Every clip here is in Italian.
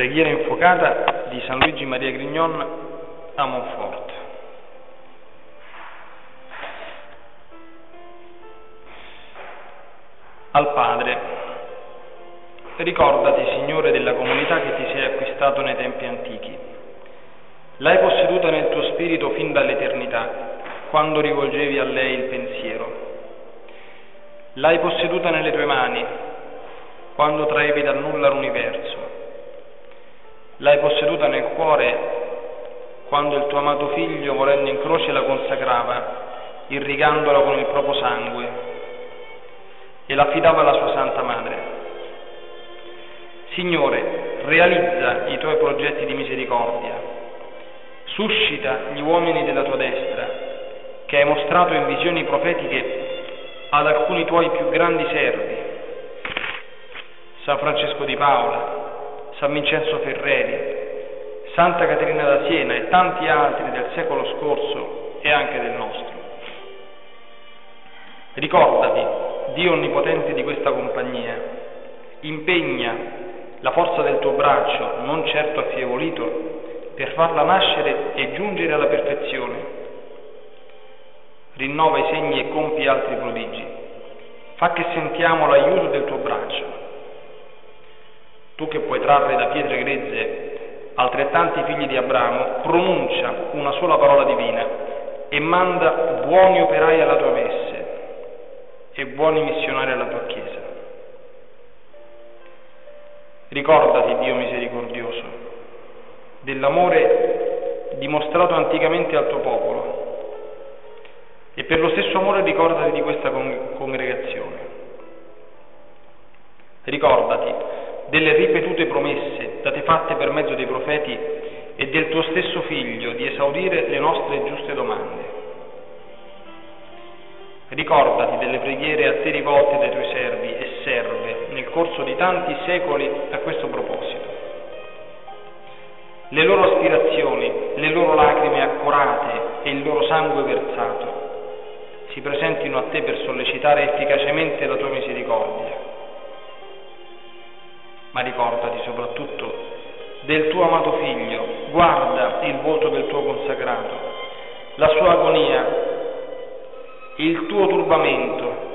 Preghiera infuocata di San Luigi Maria Grignon a Monforte. Al Padre, ricordati, Signore, della comunità che ti sei acquistato nei tempi antichi. L'hai posseduta nel tuo spirito fin dall'eternità, quando rivolgevi a lei il pensiero. L'hai posseduta nelle tue mani, quando traevi dal nulla l'universo L'hai posseduta nel cuore quando il tuo amato figlio, volendo in croce, la consacrava, irrigandola con il proprio sangue, e l'affidava alla sua Santa Madre. Signore, realizza i tuoi progetti di misericordia, suscita gli uomini della tua destra, che hai mostrato in visioni profetiche ad alcuni tuoi più grandi servi, San Francesco di Paola, San Vincenzo Ferreri, Santa Caterina da Siena e tanti altri del secolo scorso e anche del nostro. Ricordati, Dio Onnipotente di questa compagnia, impegna la forza del tuo braccio, non certo affievolito, per farla nascere e giungere alla perfezione. Rinnova i segni e compi altri prodigi. Fa che sentiamo l'aiuto del tuo braccio tu che puoi trarre da pietre grezze altrettanti figli di Abramo, pronuncia una sola parola divina e manda buoni operai alla tua messe e buoni missionari alla tua Chiesa. Ricordati, Dio misericordioso, dell'amore dimostrato anticamente al tuo popolo e per lo stesso amore ricordati di questa congregazione. Ricordati delle ripetute promesse date fatte per mezzo dei profeti e del tuo stesso Figlio di esaudire le nostre giuste domande. Ricordati delle preghiere a te rivolte dai tuoi servi e serve nel corso di tanti secoli a questo proposito. Le loro aspirazioni, le loro lacrime accorate e il loro sangue versato si presentino a te per sollecitare efficacemente la tua misericordia ma ricordati soprattutto del tuo amato figlio, guarda il volto del tuo consacrato, la sua agonia, il tuo turbamento,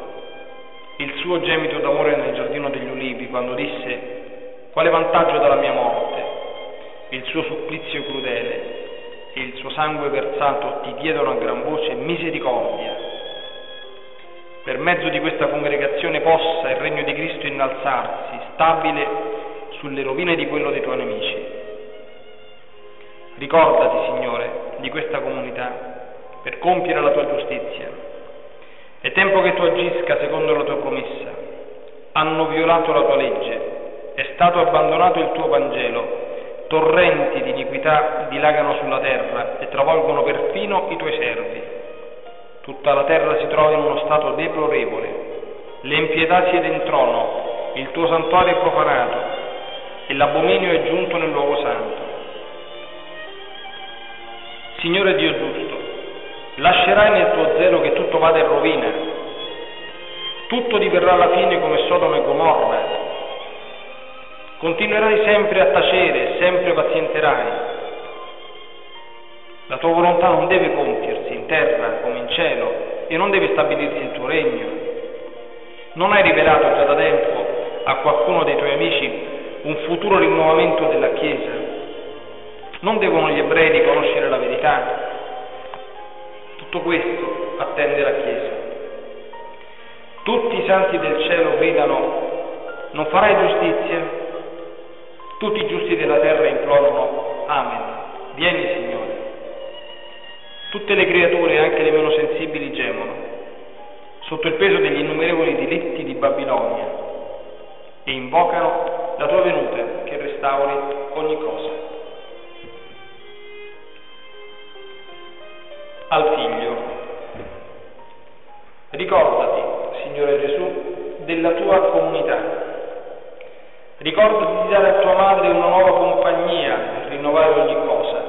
il suo gemito d'amore nel giardino degli ulivi quando disse quale vantaggio dalla mia morte, il suo supplizio crudele il suo sangue versato ti chiedono a gran voce misericordia. Per mezzo di questa congregazione possa il regno di Cristo innalzarsi, stabile sulle rovine di quello dei tuoi nemici. Ricordati, Signore, di questa comunità per compiere la tua giustizia. È tempo che tu agisca secondo la tua promessa. Hanno violato la tua legge, è stato abbandonato il tuo Vangelo, torrenti di iniquità dilagano sulla terra e travolgono perfino i tuoi servi. Tutta la terra si trova in uno stato deplorevole. Le impietà siede in trono, il tuo santuario è profanato, e l'abominio è giunto nel luogo santo. Signore Dio giusto, lascerai nel tuo zelo che tutto vada in rovina, tutto diverrà alla fine come Sodoma e Gomorra, continuerai sempre a tacere, sempre pazienterai. La tua volontà non deve compiersi in terra come in cielo e non deve stabilirsi il tuo regno. Non hai rivelato già da tempo a qualcuno dei tuoi amici un futuro rinnovamento della Chiesa. Non devono gli ebrei riconoscere la verità. Tutto questo attende la Chiesa. Tutti i santi del cielo gridano, non farai giustizia? Tutti i giusti della terra implorano, Amen. Vieni Signore. Tutte le creature, anche le meno sensibili, gemono, sotto il peso degli innumerevoli delitti di Babilonia e invocano la tua venuta che restauri ogni cosa. Al figlio, ricordati, Signore Gesù, della tua comunità. Ricordati di dare a tua madre una nuova compagnia per rinnovare ogni cosa.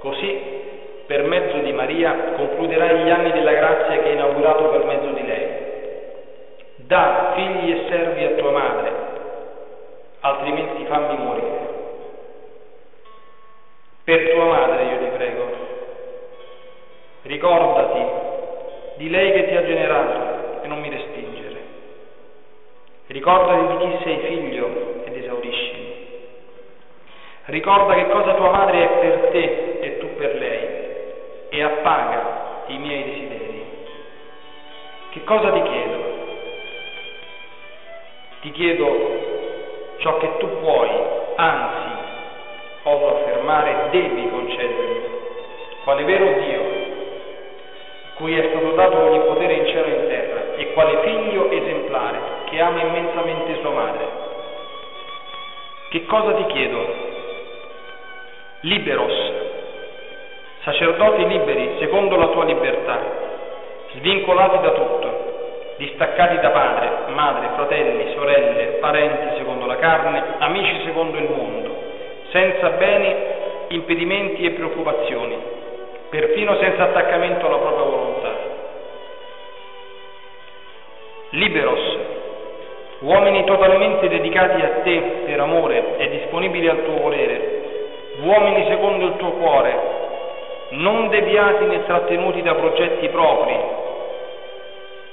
Così, per mezzo di Maria, concluderai gli anni della grazia che hai inaugurato per mezzo di lei. Da figli e servi a tua madre, altrimenti fammi morire. Per tua madre io ti prego, ricordati di lei che ti ha generato e non mi respingere. Ricordati di chi sei figlio ed esaurisci. Ricorda che cosa tua madre è per te e tu per lei e appaga i miei desideri. Che cosa ti chiedo? Ti chiedo ciò che tu puoi, anzi, oso affermare, devi concedermi, quale vero Dio, cui è stato dato ogni potere in cielo e in terra, e quale figlio esemplare che ama immensamente sua madre. Che cosa ti chiedo? Liberos, sacerdoti liberi secondo la tua libertà, svincolati da tutto, distaccati da padre, madre, fratelli, sorelle, parenti secondo la carne, amici secondo il mondo, senza beni, impedimenti e preoccupazioni, perfino senza attaccamento alla propria volontà. Liberos, uomini totalmente dedicati a te per amore e disponibili al tuo volere, uomini secondo il tuo cuore, non deviati né trattenuti da progetti propri,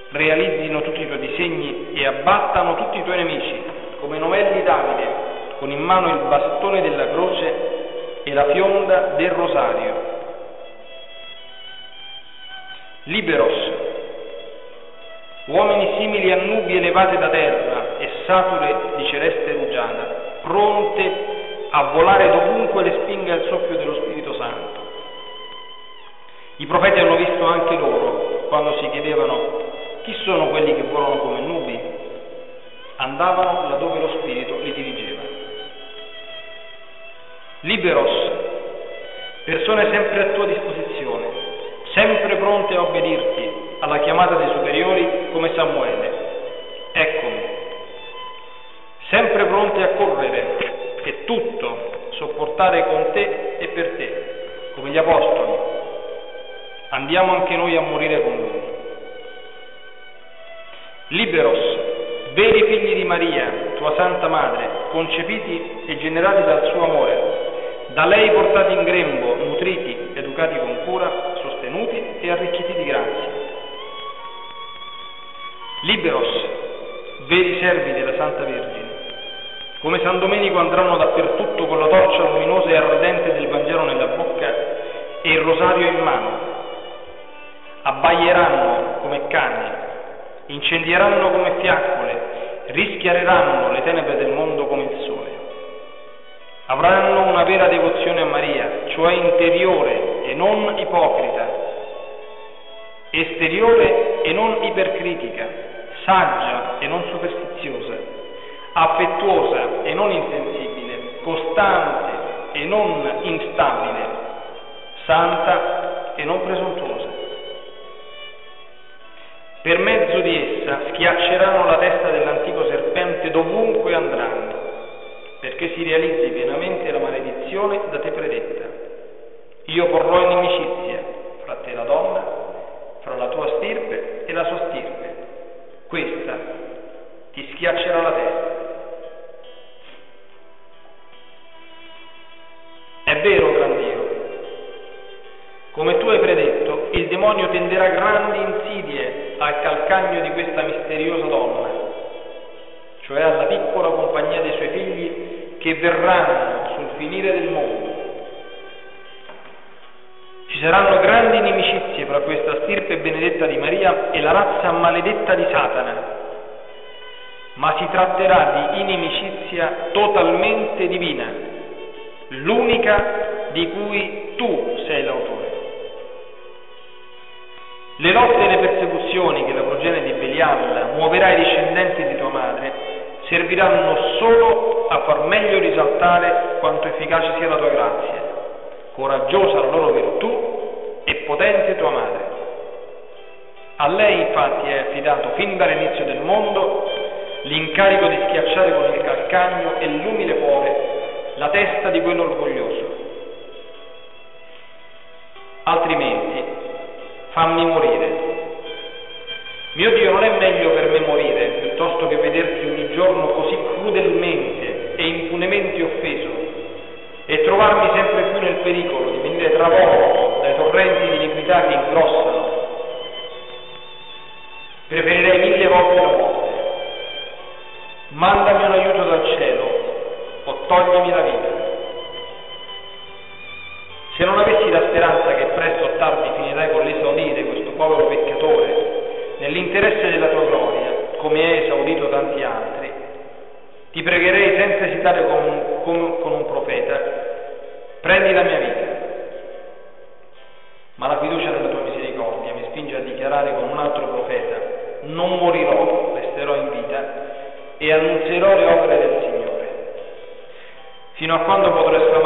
realizzino tutti i tuoi disegni e abbattano tutti i tuoi nemici, come novelli Davide, con in mano il bastone della croce e la fionda del rosario. Liberos, uomini simili a nubi elevate da terra e sature di celeste rugiada, pronte a volare dovunque le spinga il soffio dello Spirito Santo. I profeti hanno visto anche loro quando si chiedevano chi sono quelli che volano come nubi? Andavano laddove lo Spirito li dirigeva. Liberos, persone sempre a tua disposizione, sempre pronte a obbedirti alla chiamata dei superiori come Samuele. Eccomi, sempre pronte a correre e tutto sopportare con te e per te, come gli apostoli. Andiamo anche noi a morire con lui. Liberos, veri figli di Maria, tua Santa Madre, concepiti e generati dal suo amore, da lei portati in grembo, nutriti, educati con cura, sostenuti e arricchiti di grazia. Liberos, veri servi della Santa Vergine, come San Domenico andranno dappertutto con la torcia luminosa e ardente del Vangelo nella bocca e il rosario in mano. Abbaieranno come cani incendieranno come fiaccole, rischiareranno le tenebre del mondo come il sole. Avranno una vera devozione a Maria, cioè interiore e non ipocrita, esteriore e non ipercritica, saggia e non superstiziosa, affettuosa e non insensibile, costante e non instabile, santa e non presuntuosa. Per mezzo di essa schiacceranno la testa dell'antico serpente dovunque andranno, perché si realizzi pienamente la maledizione da te predetta. Io porrò inimicizia fra te e la donna, fra la tua stirpe e la sua stirpe. Questa ti schiaccerà misteriosa donna, cioè alla piccola compagnia dei suoi figli che verranno sul finire del mondo. Ci saranno grandi inimicizie fra questa stirpe benedetta di Maria e la razza maledetta di Satana, ma si tratterà di inimicizia totalmente divina, l'unica di cui tu sei l'autore. Le lotte e le persecuzioni che la progenie di Belial muoverà ai discendenti di tua madre serviranno solo a far meglio risaltare quanto efficace sia la tua grazia, coraggiosa la loro virtù e potente tua madre. A lei infatti è affidato fin dall'inizio del mondo l'incarico di schiacciare con il calcagno e l'umile cuore la testa di quello orgoglioso. Altrimenti fammi morire. Mio Dio, non è meglio per me morire piuttosto che vederti ogni giorno così crudelmente e impunemente offeso, e trovarmi sempre più nel pericolo di venire travolto dai torrenti di iniquità che ingrossano. Preferirei mille volte la morte. Mandami un aiuto dal cielo o toglimi la vita. Se non avessi la speranza che presto o tardi povero peccatore nell'interesse della tua gloria, come hai esaudito tanti altri, ti pregherei senza esitare con, con, con un profeta, prendi la mia vita. Ma la fiducia nella tua misericordia mi spinge a dichiarare con un altro profeta, non morirò, resterò in vita e annunzierò le opere del Signore. Fino a quando potrò esclamare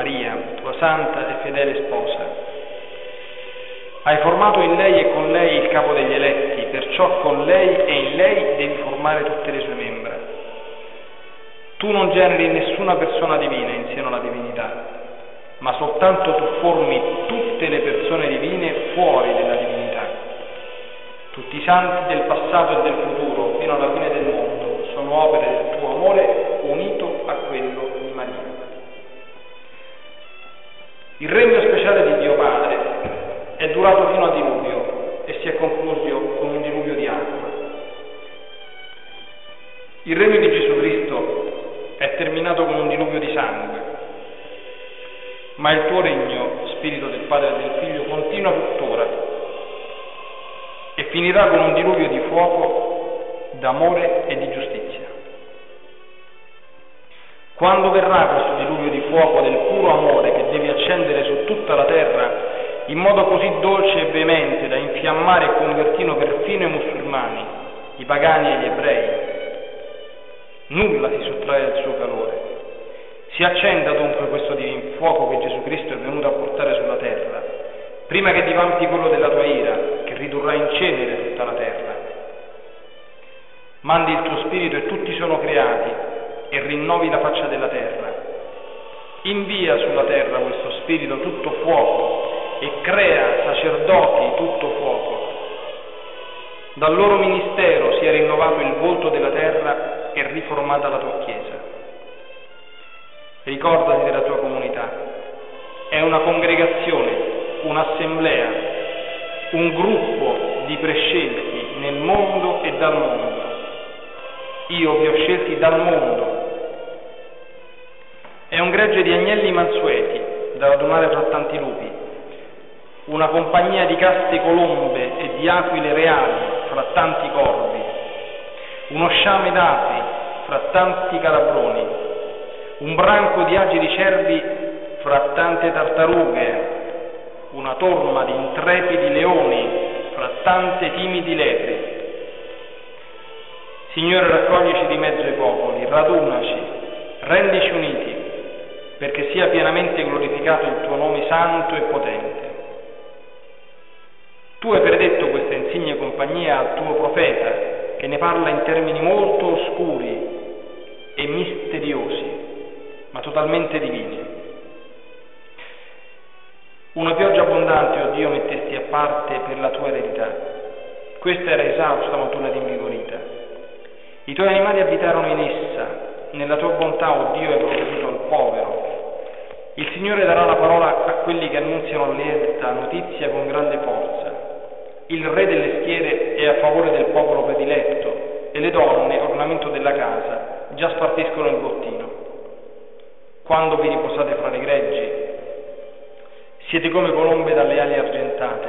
Maria, tua santa e fedele sposa. Hai formato in lei e con lei il capo degli eletti, perciò con lei e in lei devi formare tutte le sue membra. Tu non generi nessuna persona divina in seno alla divinità, ma soltanto tu formi tutte le persone divine fuori della divinità. Tutti i santi del passato e del futuro, fino alla fine del mondo, sono opere del tuo amore Il regno speciale di Dio Padre è durato fino al diluvio e si è concluso con un diluvio di acqua. Il regno di Gesù Cristo è terminato con un diluvio di sangue, ma il tuo regno, Spirito del Padre e del Figlio, continua tuttora e finirà con un diluvio di fuoco, d'amore e di giustizia. Quando verrà questo diluvio di fuoco del puro amore che devi accendere su tutta la terra in modo così dolce e veemente da infiammare e convertire perfino i musulmani, i pagani e gli ebrei, nulla si sottrae al suo calore. Si accenda dunque questo divino fuoco che Gesù Cristo è venuto a portare sulla terra, prima che divampi quello della tua ira, che ridurrà in cenere tutta la terra. Mandi il tuo spirito e tutti sono creati e rinnovi la faccia della terra. Invia sulla terra questo spirito tutto fuoco e crea sacerdoti tutto fuoco. Dal loro ministero sia rinnovato il volto della terra e riformata la tua Chiesa. Ricordati della tua comunità. È una congregazione, un'assemblea, un gruppo di prescelti nel mondo e dal mondo. Io vi ho scelti dal mondo. È un gregge di agnelli mansueti da radunare fra tanti lupi. Una compagnia di caste colombe e di aquile reali fra tanti corvi, uno sciame d'api fra tanti calabroni, un branco di agili cervi fra tante tartarughe, una torma di intrepidi leoni fra tante timidi lepri. Signore, raccoglici di mezzo ai popoli, radunaci, rendici uniti, perché sia pienamente glorificato il tuo nome santo e potente. Tu hai predetto questa insigne compagnia al tuo profeta, che ne parla in termini molto oscuri e misteriosi, ma totalmente divini. Una pioggia abbondante, o oh Dio, mettesti a parte per la tua eredità. Questa era esausta, ma tu l'hai invigorita. I tuoi animali abitarono in essa, nella tua bontà, o oh Dio, hai provveduto al povero. Il Signore darà la parola a quelli che annunziano lieta notizia con grande forza il re delle schiere è a favore del popolo prediletto e le donne, ornamento della casa, già spartiscono il bottino. Quando vi riposate fra le greggi, siete come colombe dalle ali argentate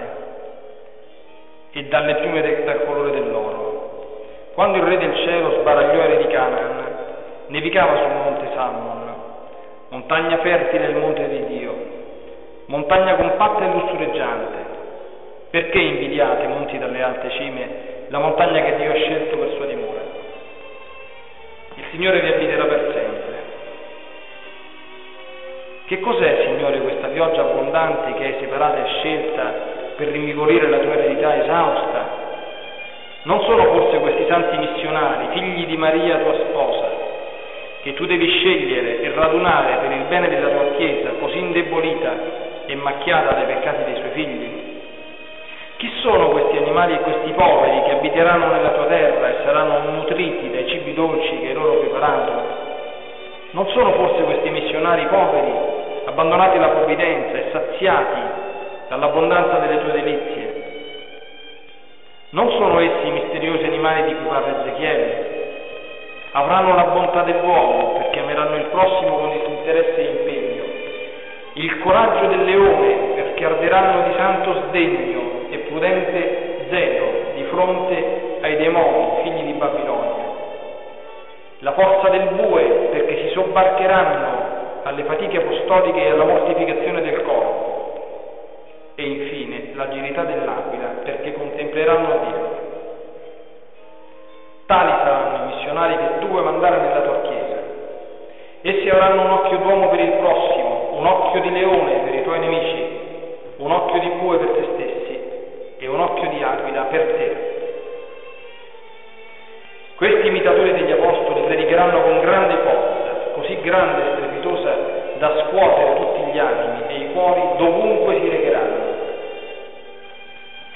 e dalle piume de- dal colore dell'oro. Quando il re del cielo sbaragliò i re di Canaan, nevicava sul monte Salmon, montagna fertile il monte di Dio, montagna compatta e lussureggiante, perché invidiate, monti dalle alte cime, la montagna che Dio ha scelto per sua dimora? Il Signore vi abiterà per sempre. Che cos'è, Signore, questa pioggia abbondante che hai separata e scelta per rinvigorire la tua eredità esausta? Non sono forse questi santi missionari, figli di Maria tua sposa, che tu devi scegliere e radunare per il bene della tua Chiesa, così indebolita e macchiata dai peccati dei suoi figli? Chi sono questi animali e questi poveri che abiteranno nella tua terra e saranno nutriti dai cibi dolci che hai loro preparato? Non sono forse questi missionari poveri, abbandonati alla provvidenza e saziati dall'abbondanza delle tue delizie? Non sono essi i misteriosi animali di cui parla Ezechiele? Avranno la bontà dell'uomo perché ameranno il prossimo con disinteresse e impegno, il coraggio del leone perché arderanno di santo sdegno e prudente zelo di fronte ai demoni, figli di Babilonia. La forza del bue perché si sobbarcheranno alle fatiche apostoliche e alla mortificazione del corpo. E infine l'agilità dell'aquila perché contempleranno Dio. Avranno un occhio d'uomo per il prossimo, un occhio di leone per i tuoi nemici, un occhio di bue per te stesso e un occhio di aquila per te. Questi imitatori degli apostoli predicheranno con grande forza, così grande e strepitosa da scuotere tutti gli animi e i cuori dovunque si recheranno.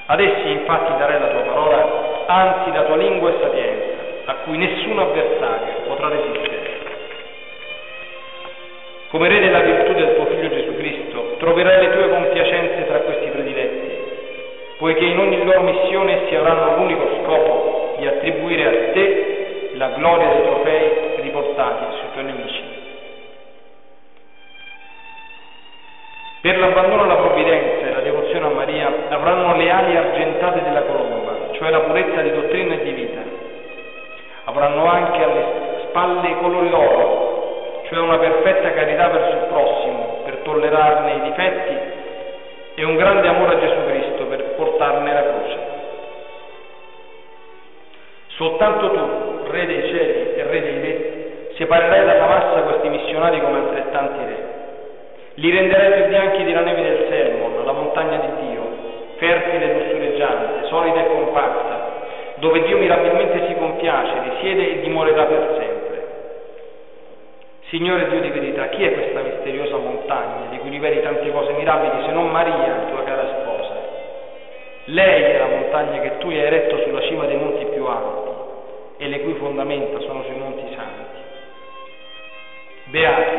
Ad essi infatti darai la tua parola, anzi la tua lingua e sapienza, a cui nessun avversario potrà resistere. Come re della virtù del tuo Figlio Gesù Cristo, troverai le tue compiacenze tra questi prediletti poiché in ogni loro missione essi avranno l'unico scopo di attribuire a te la gloria dei trofei riportati sui tuoi nemici. Per l'abbandono alla provvidenza e la devozione a Maria avranno le ali argentate della colomba, cioè la purezza di dottrina e di vita. Avranno anche alle spalle colore d'oro, cioè una perfetta carità verso il prossimo, per tollerarne i difetti e un grande amore a Gesù Cristo per portarne la croce. Soltanto tu, Re dei cieli e Re dei re, separerai dalla massa questi missionari come altrettanti re. Li renderai più bianchi della neve del Selmon, la montagna di Dio, fertile e lussureggiante, solida e compatta, dove Dio mirabilmente si compiace, risiede e dimorerà per sempre. Signore Dio di verità, chi è questa misteriosa montagna di cui riveli tante cose mirabili se non Maria, tua cara sposa? Lei è la montagna che tu hai eretto sulla cima dei monti più alti e le cui fondamenta sono sui monti santi. Beati,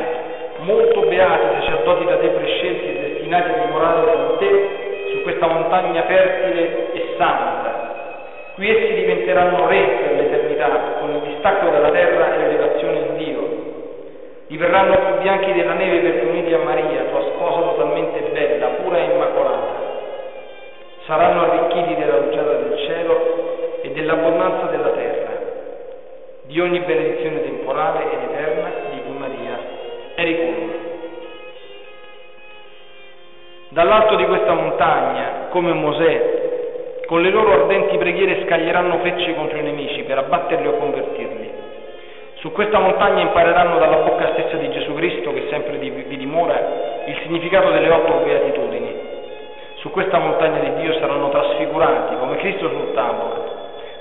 molto beati sacerdoti da te prescelti e destinati a dimorare con te su questa montagna fertile e santa. Qui essi diventeranno re per l'eternità, con il distacco dalla terra e l'elevazione in Dio Diverranno più bianchi della neve perché uniti a Maria, tua sposa totalmente bella, pura e immacolata. Saranno arricchiti della rugiada del cielo e dell'abbondanza della terra, di ogni benedizione temporale ed eterna di cui Maria è ricolma. Dall'alto di questa montagna, come Mosè, con le loro ardenti preghiere scaglieranno frecce contro i nemici per abbatterli o convertirli. Su questa montagna impareranno dalla bocca stessa di Gesù Cristo, che sempre vi dimora, il significato delle otto beatitudini. Su questa montagna di Dio saranno trasfigurati come Cristo sul tavolo,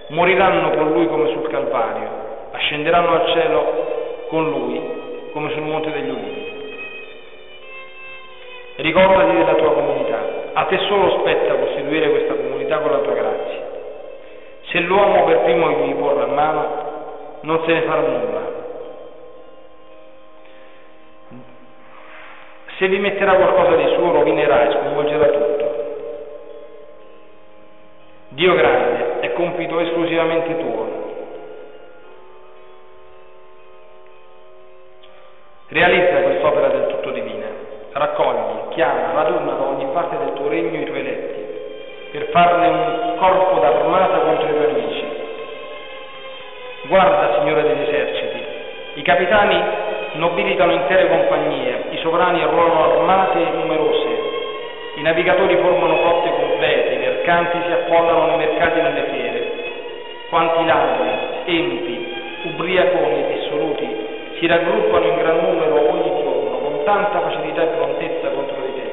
moriranno con Lui come sul Calvario, ascenderanno al cielo con Lui come sul Monte degli Ulivi. Ricordati della tua comunità, a te solo spetta costituire questa comunità con la tua grazia. Se l'uomo per primo gli porrà mano, non se ne farà nulla. Se vi metterà qualcosa di suo, rovinerà e sconvolgerà tutto. Dio grande è compito esclusivamente tuo. Realizza quest'opera del tutto divina, raccogli, chiama, raduna da ogni parte del tuo regno i tuoi eletti, per farne un corpo d'armata contro i tuoi nemici Guarda, Signore degli eserciti, i capitani nobilitano intere compagnie, i sovrani arruolano armate numerose, i navigatori formano flotte complete, i mercanti si affollano nei mercati e nelle fiere. Quanti ladri, empi, ubriaconi e dissoluti si raggruppano in gran numero ogni giorno con tanta facilità e prontezza contro di te.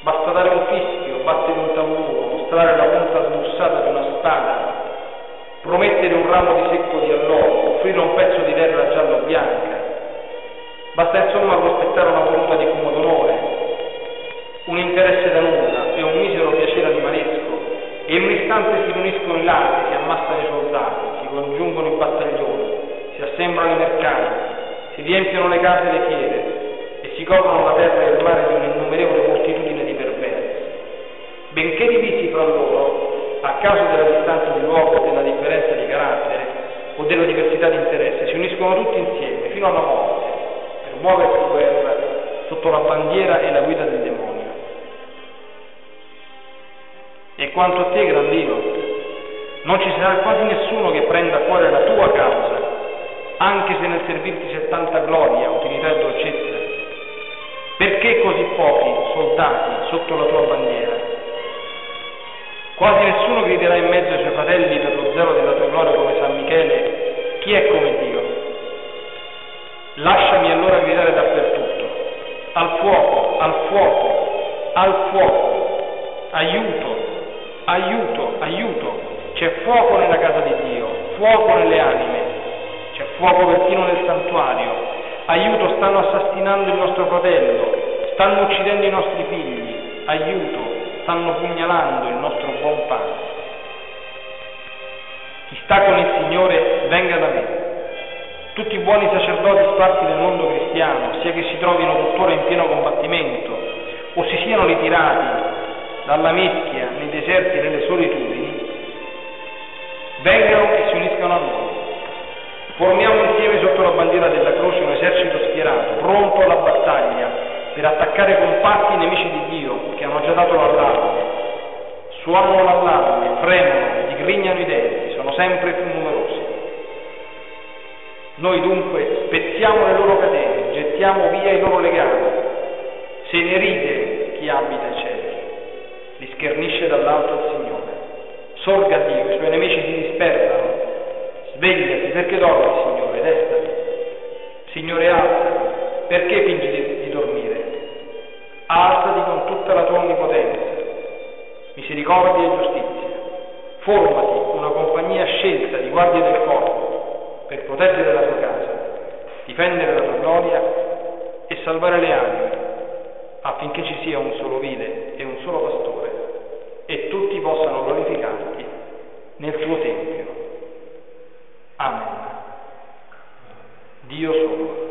Basta dare un fischio, battere un tamburo, mostrare la punta smussata di una spada, promettere un ramo di secco di alloro, offrire un pezzo di terra giallo-bianca. Basta insomma prospettare una voluta di fumo d'onore, un interesse da nulla e un misero piacere animalesco, e in un istante si riuniscono i lati, si ammassano i soldati, si congiungono i battaglioni, si assemblano i mercanti, si riempiono le case e le fiere e si coprono la terra e il mare di un'innumerevole moltitudine di perversi. Benché divisi fra loro, a causa della distanza di luogo della differenza di carattere o della diversità di interesse, si uniscono tutti insieme fino alla morte per muoversi in guerra sotto la bandiera e la guida del demonio. E quanto a te, grandino, non ci sarà quasi nessuno che prenda a cuore la tua causa, anche se nel servirti c'è tanta gloria, utilità e dolcezza. Perché così pochi soldati sotto la tua bandiera? Quasi nessuno griderà in mezzo ai suoi fratelli per lo zelo della tua gloria come San Michele, chi è come Dio? Lasciami allora gridare dappertutto, al fuoco, al fuoco, al fuoco, aiuto, aiuto, aiuto, c'è fuoco nella casa di Dio, fuoco nelle anime, c'è fuoco persino nel santuario, aiuto, stanno assassinando il nostro fratello, stanno uccidendo i nostri figli, aiuto, stanno pugnalando il nostro buon padre. Chi sta con il Signore venga da me. Tutti i buoni sacerdoti sparsi nel mondo cristiano, sia che si trovino tuttora in pieno combattimento o si siano ritirati dalla meschia nei deserti e nelle solitudini, vengano e si uniscano a noi. Formiamo insieme sotto la bandiera della croce un esercito schierato, pronto alla battaglia, per attaccare compatti i nemici di Dio che hanno già dato l'allarme. Suonano l'allarme, fremono, gli grignano i denti, sono sempre più numerosi. Noi dunque spezziamo le loro catene, gettiamo via i loro legami. Se ne ride chi abita i cieli li schernisce dall'alto il Signore. Sorga Dio, i suoi nemici si dispersano. Svegliati, perché dormi, Signore, destati. Signore, alzati, perché fingi di dormire? Tutta la tua onnipotenza, misericordia e giustizia. Formati una compagnia scelta di guardie del corpo per proteggere la tua casa, difendere la tua gloria e salvare le anime affinché ci sia un solo vile e un solo pastore e tutti possano glorificarti nel tuo Tempio. Amen. Dio solo.